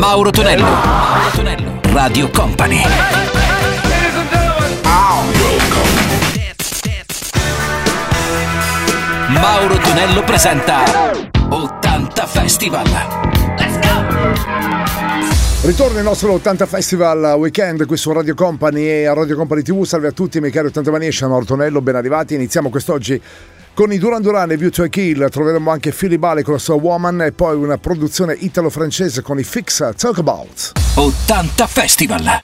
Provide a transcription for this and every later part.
Mauro Tonello. Mauro Tonello. Radio Company. Mauro Tonello presenta 80 Festival. Let's go! Ritorno al nostro 80 Festival Weekend qui su Radio Company e a Radio Company TV. Salve a tutti, miei cari 80 Maniescia, Mauro Tonello, ben arrivati. Iniziamo quest'oggi con i Duran Duran e View to a Kill troveremo anche Philly Bale con la sua Woman e poi una produzione italo-francese con i Fix Talk About. 80 Festival!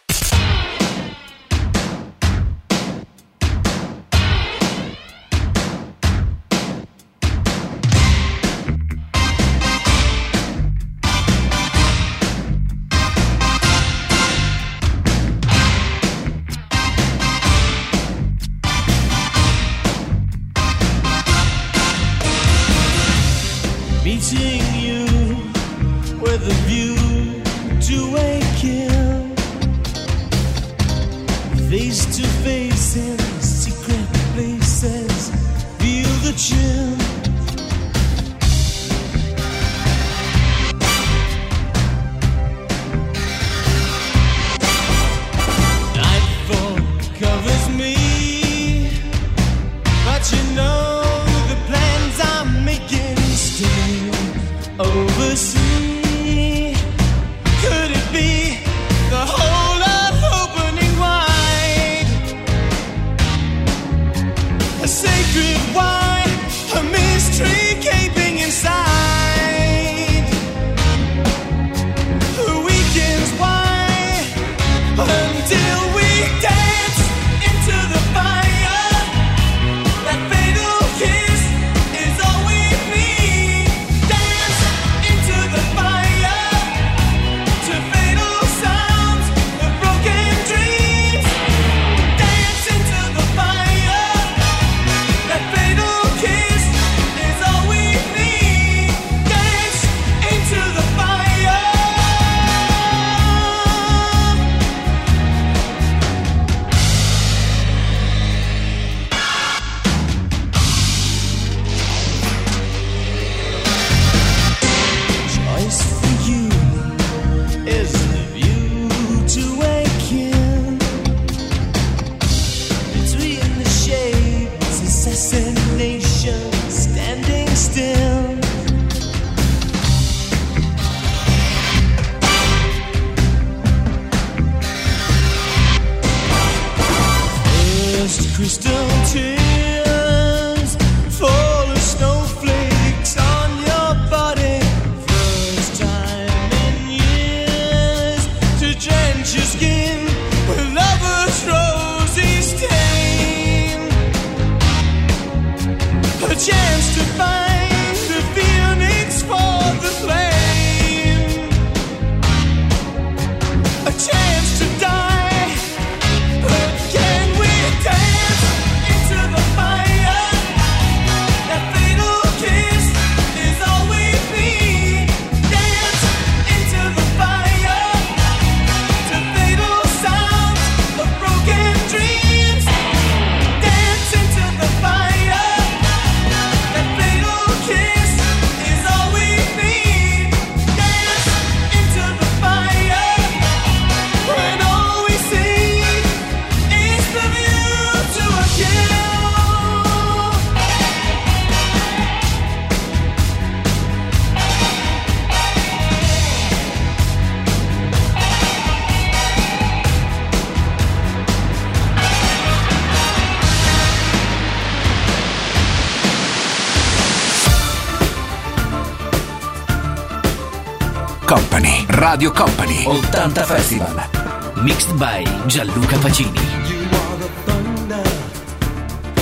Radio Company 80 Festival. Mixed by Gianluca Pacini. You are the thunder.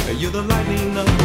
Are you the lightning?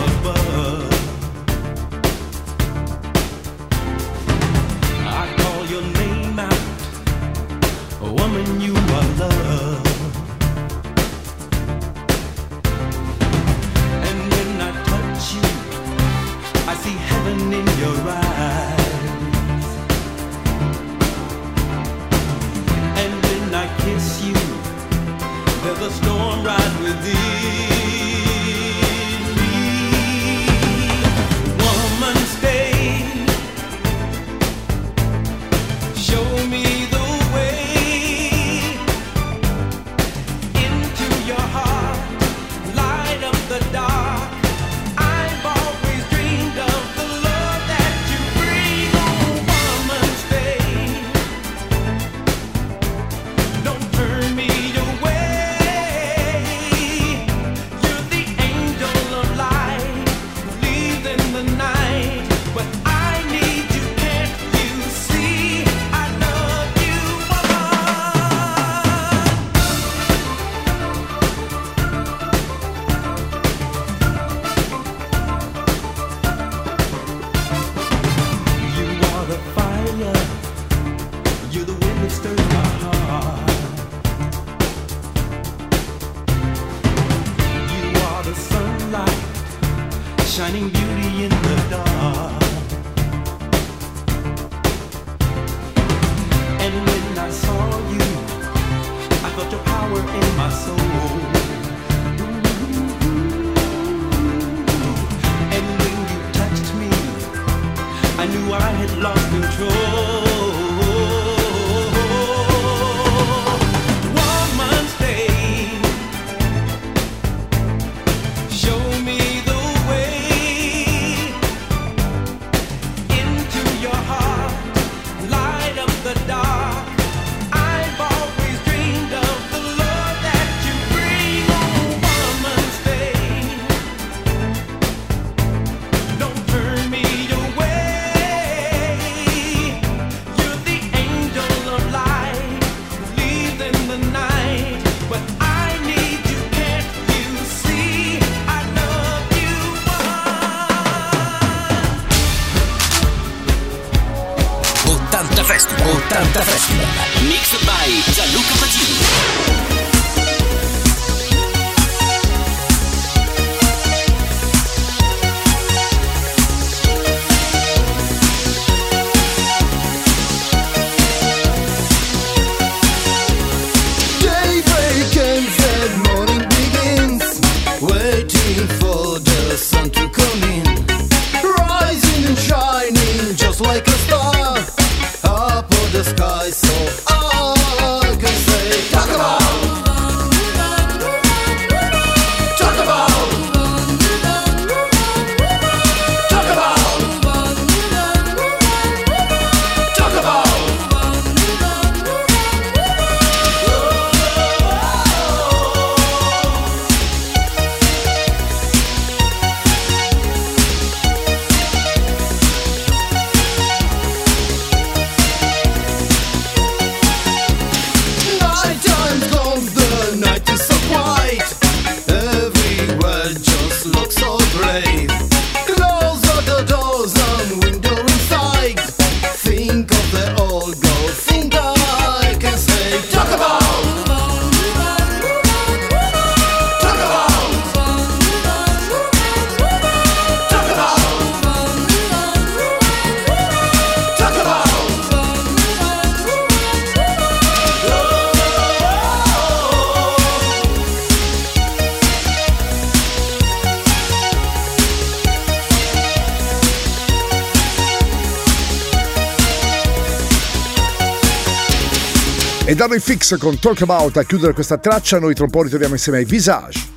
E danno i fix con Talk About a chiudere questa traccia, noi tra un po' ritorniamo insieme ai Visage.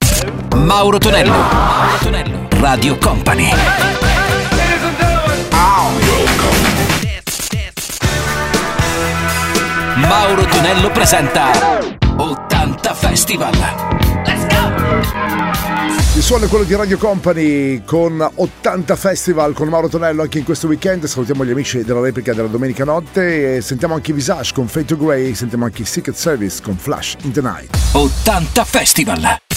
Mauro Tonello, Mauro Tonello, Radio Company. Mauro Tonello presenta 80 Festival. Let's go! Il suono è quello di Radio Company con 80 Festival con Mauro Tonello anche in questo weekend. Salutiamo gli amici della replica della domenica notte e sentiamo anche Visage con Fate to Grey, sentiamo anche Secret Service con Flash in the Night. 80 Festival!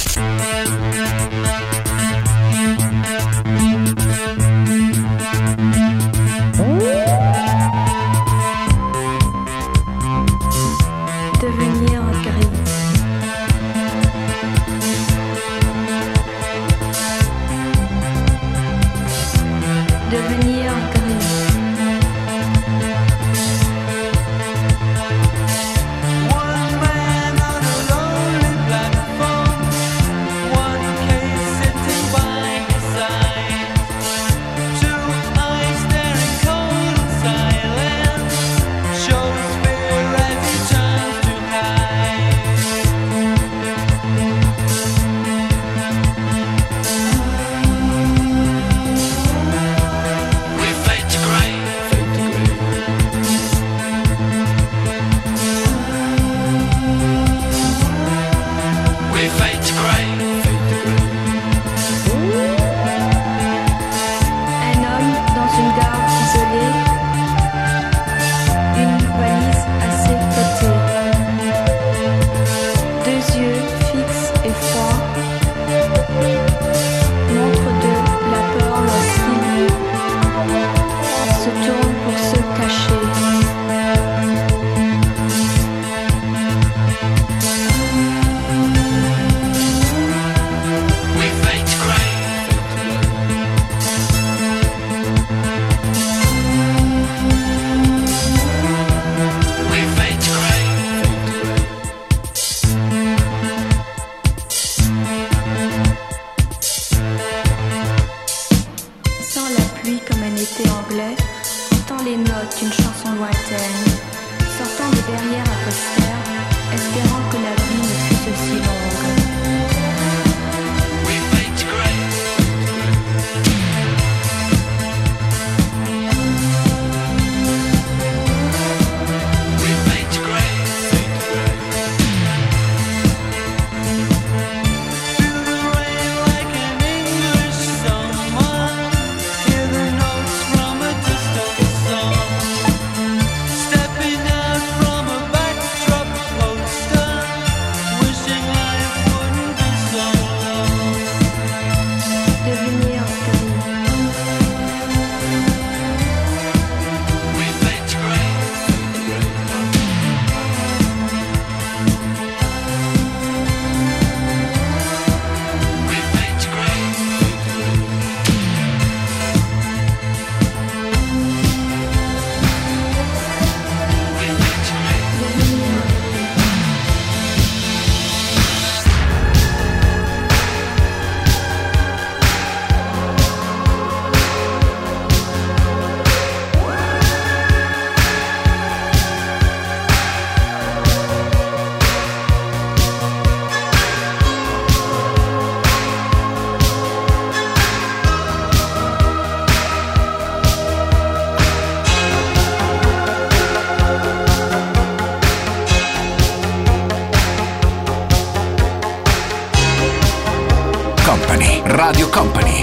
often.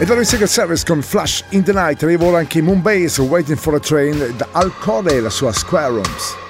E da lui Secret Service con Flash in the Night arrivò anche Moonbase Waiting for a Train da Alcore e la sua Square Rooms.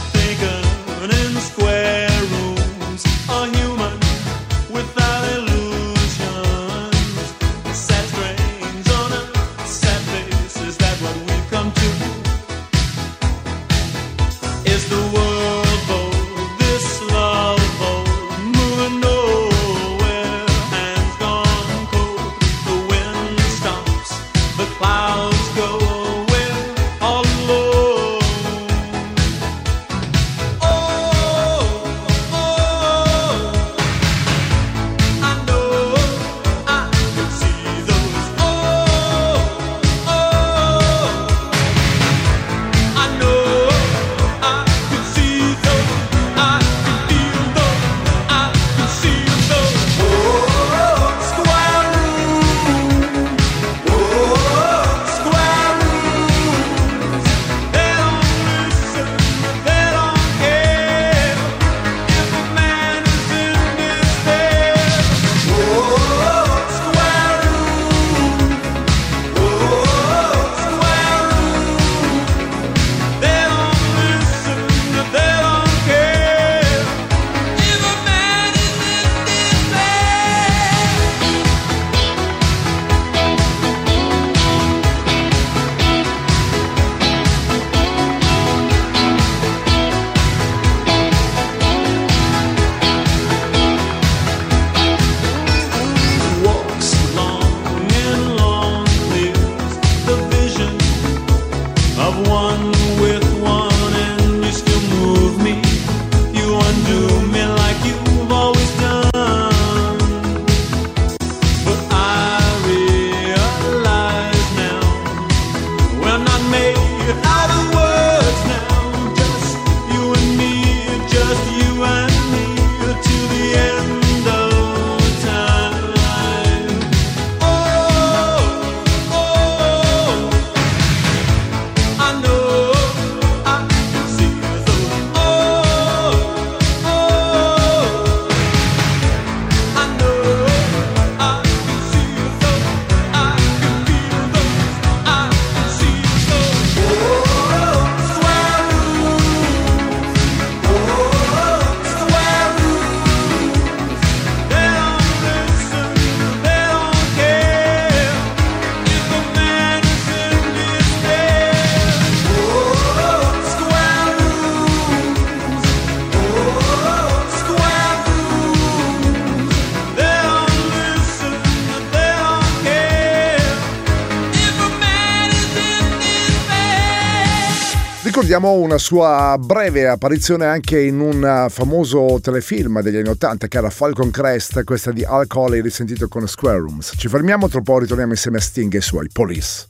vediamo una sua breve apparizione anche in un eh, famoso telefilm degli anni Ottanta che era Falcon Crest, questa di Alcohol e risentito con Square Rooms. Ci fermiamo tra un po', ritorniamo insieme a Sting e i suoi Police.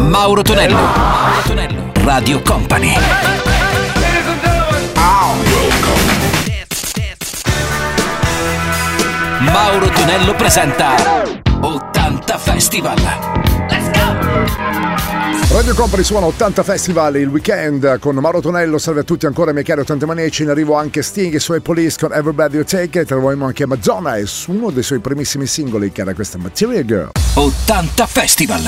Mauro Tonello, Mauro Tonello, Radio Company. Mauro Tonello presenta 80 Festival. Radio Company suona 80 Festival il weekend con Mauro Tonello, salve a tutti ancora miei cari 80 maniaci, in arrivo anche Sting e suoi Police con Everybody You Take It, troviamo anche Madonna e su uno dei suoi primissimi singoli che era questa Material Girl. 80 Festival!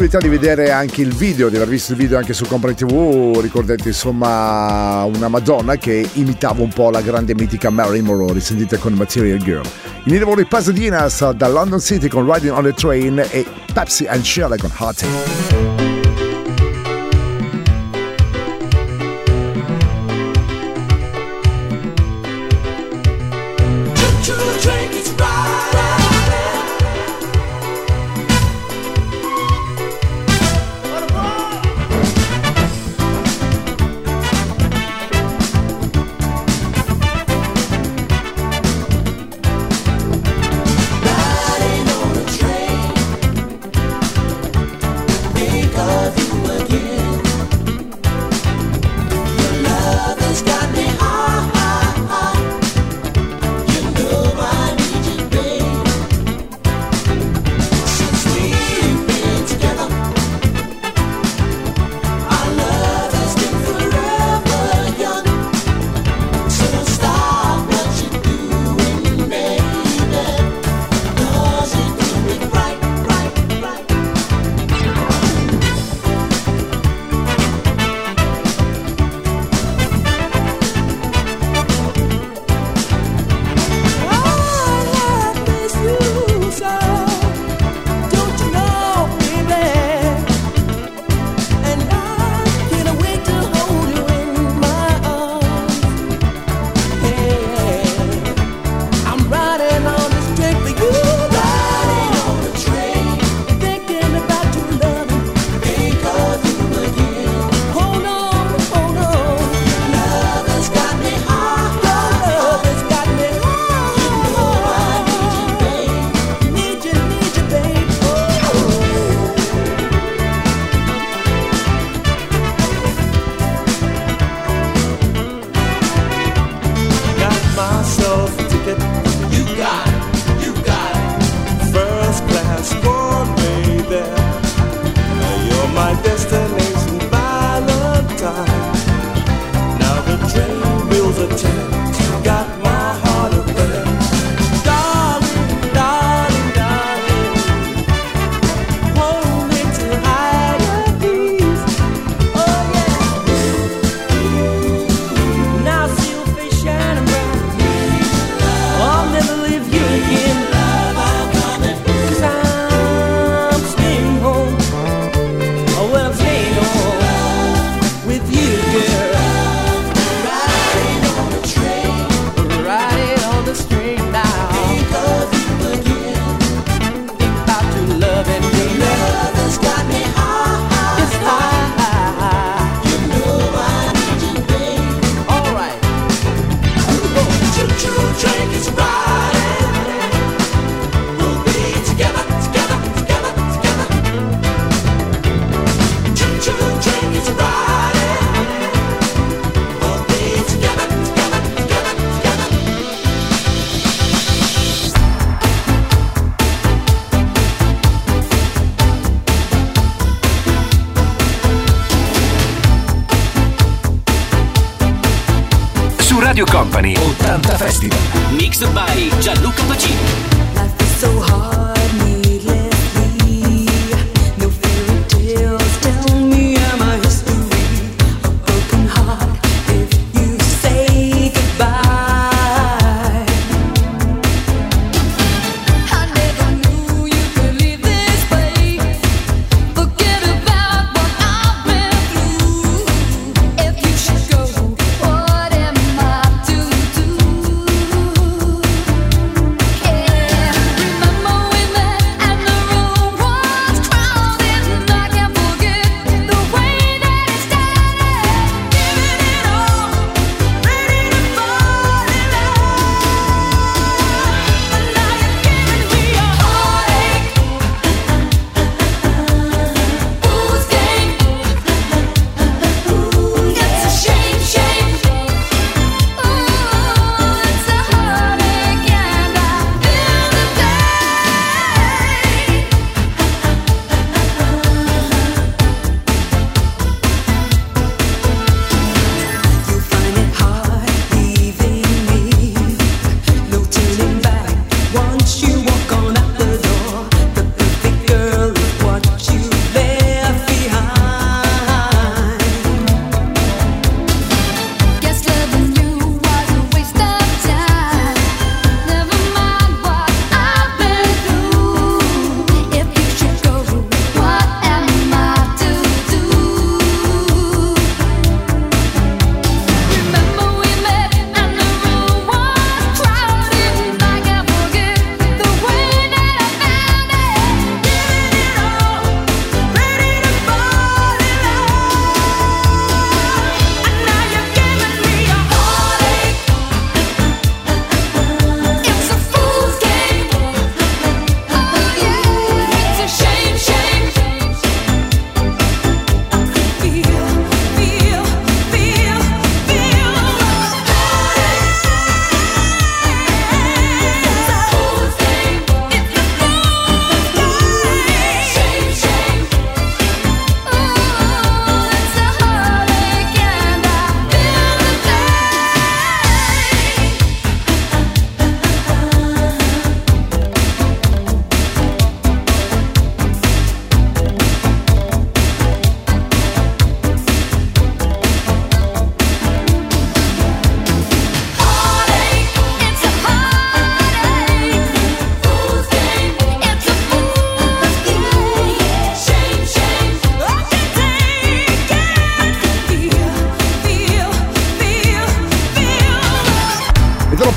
possibilità di vedere anche il video, di aver visto il video anche su Compra TV, ricordate insomma una Madonna che imitava un po' la grande mitica Marilyn Monroe, risentita con Material Girl. In lavoro di Pasadena da London City con Riding on the Train e Pepsi and Shirley con Heartache.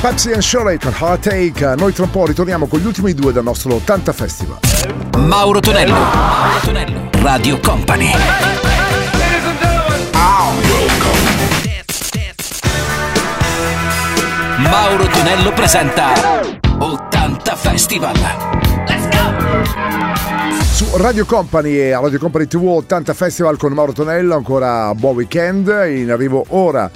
Pepsi and Shorek con Heartache. Noi tra un po' ritorniamo con gli ultimi due del nostro 80 Festival. Mauro Tonello, Mauro Tonello, Radio Company. Mauro Tonello presenta 80 Festival. Let's go! Su Radio Company e Radio Company TV 80 Festival con Mauro Tonello, ancora buon weekend. In arrivo ora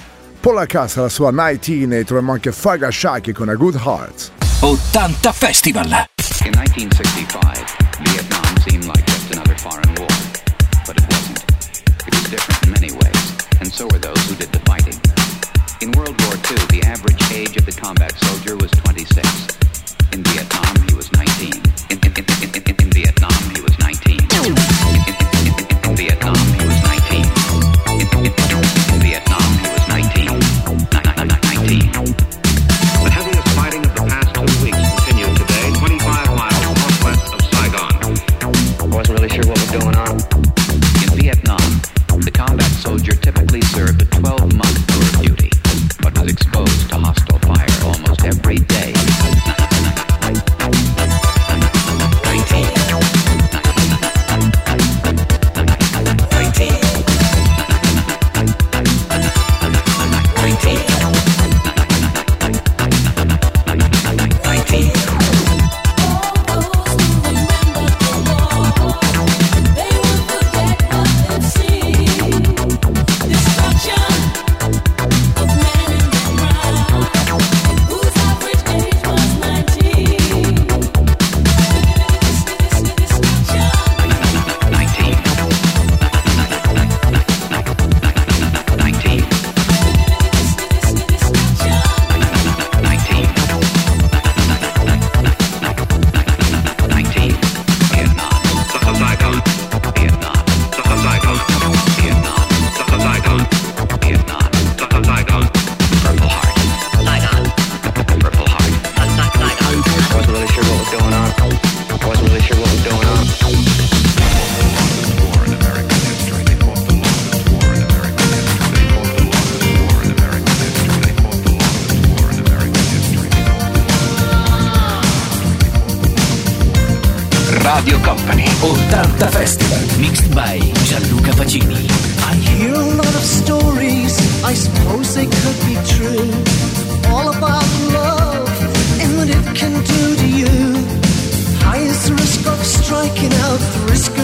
Paula Cass la sua 19 e troviamo anche Faga Shaki con A Good Heart. 80 Festival! In 1965, Vietnam seemed like just another foreign war, but it wasn't. It was different in many ways, and so were those who did the fighting. In World War II, the average age of the combat soldier was 26. In Vietnam, they could be true. All about love and what it can do to you. Highest risk of striking out, the risk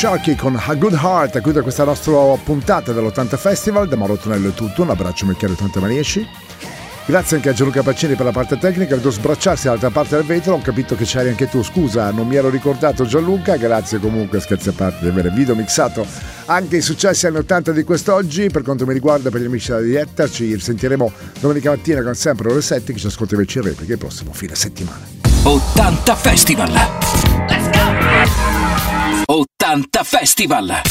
Sharkey con A Good Heart a chiudere questa nostra puntata dell'80 Festival. Da Mauro Tonello è tutto, un abbraccio Michele 80 Maniesci. Grazie anche a Gianluca Pacini per la parte tecnica, vedo sbracciarsi dall'altra parte del vetro, ho capito che c'eri anche tu, scusa non mi ero ricordato Gianluca, grazie comunque scherzi a parte di avere video mixato anche i successi anni 80 di quest'oggi, per quanto mi riguarda per gli amici della diretta ci sentiremo domenica mattina con sempre ore 7 che ci ascolteremo in replica il prossimo fine settimana. 80 Festival Let's go 80 Festival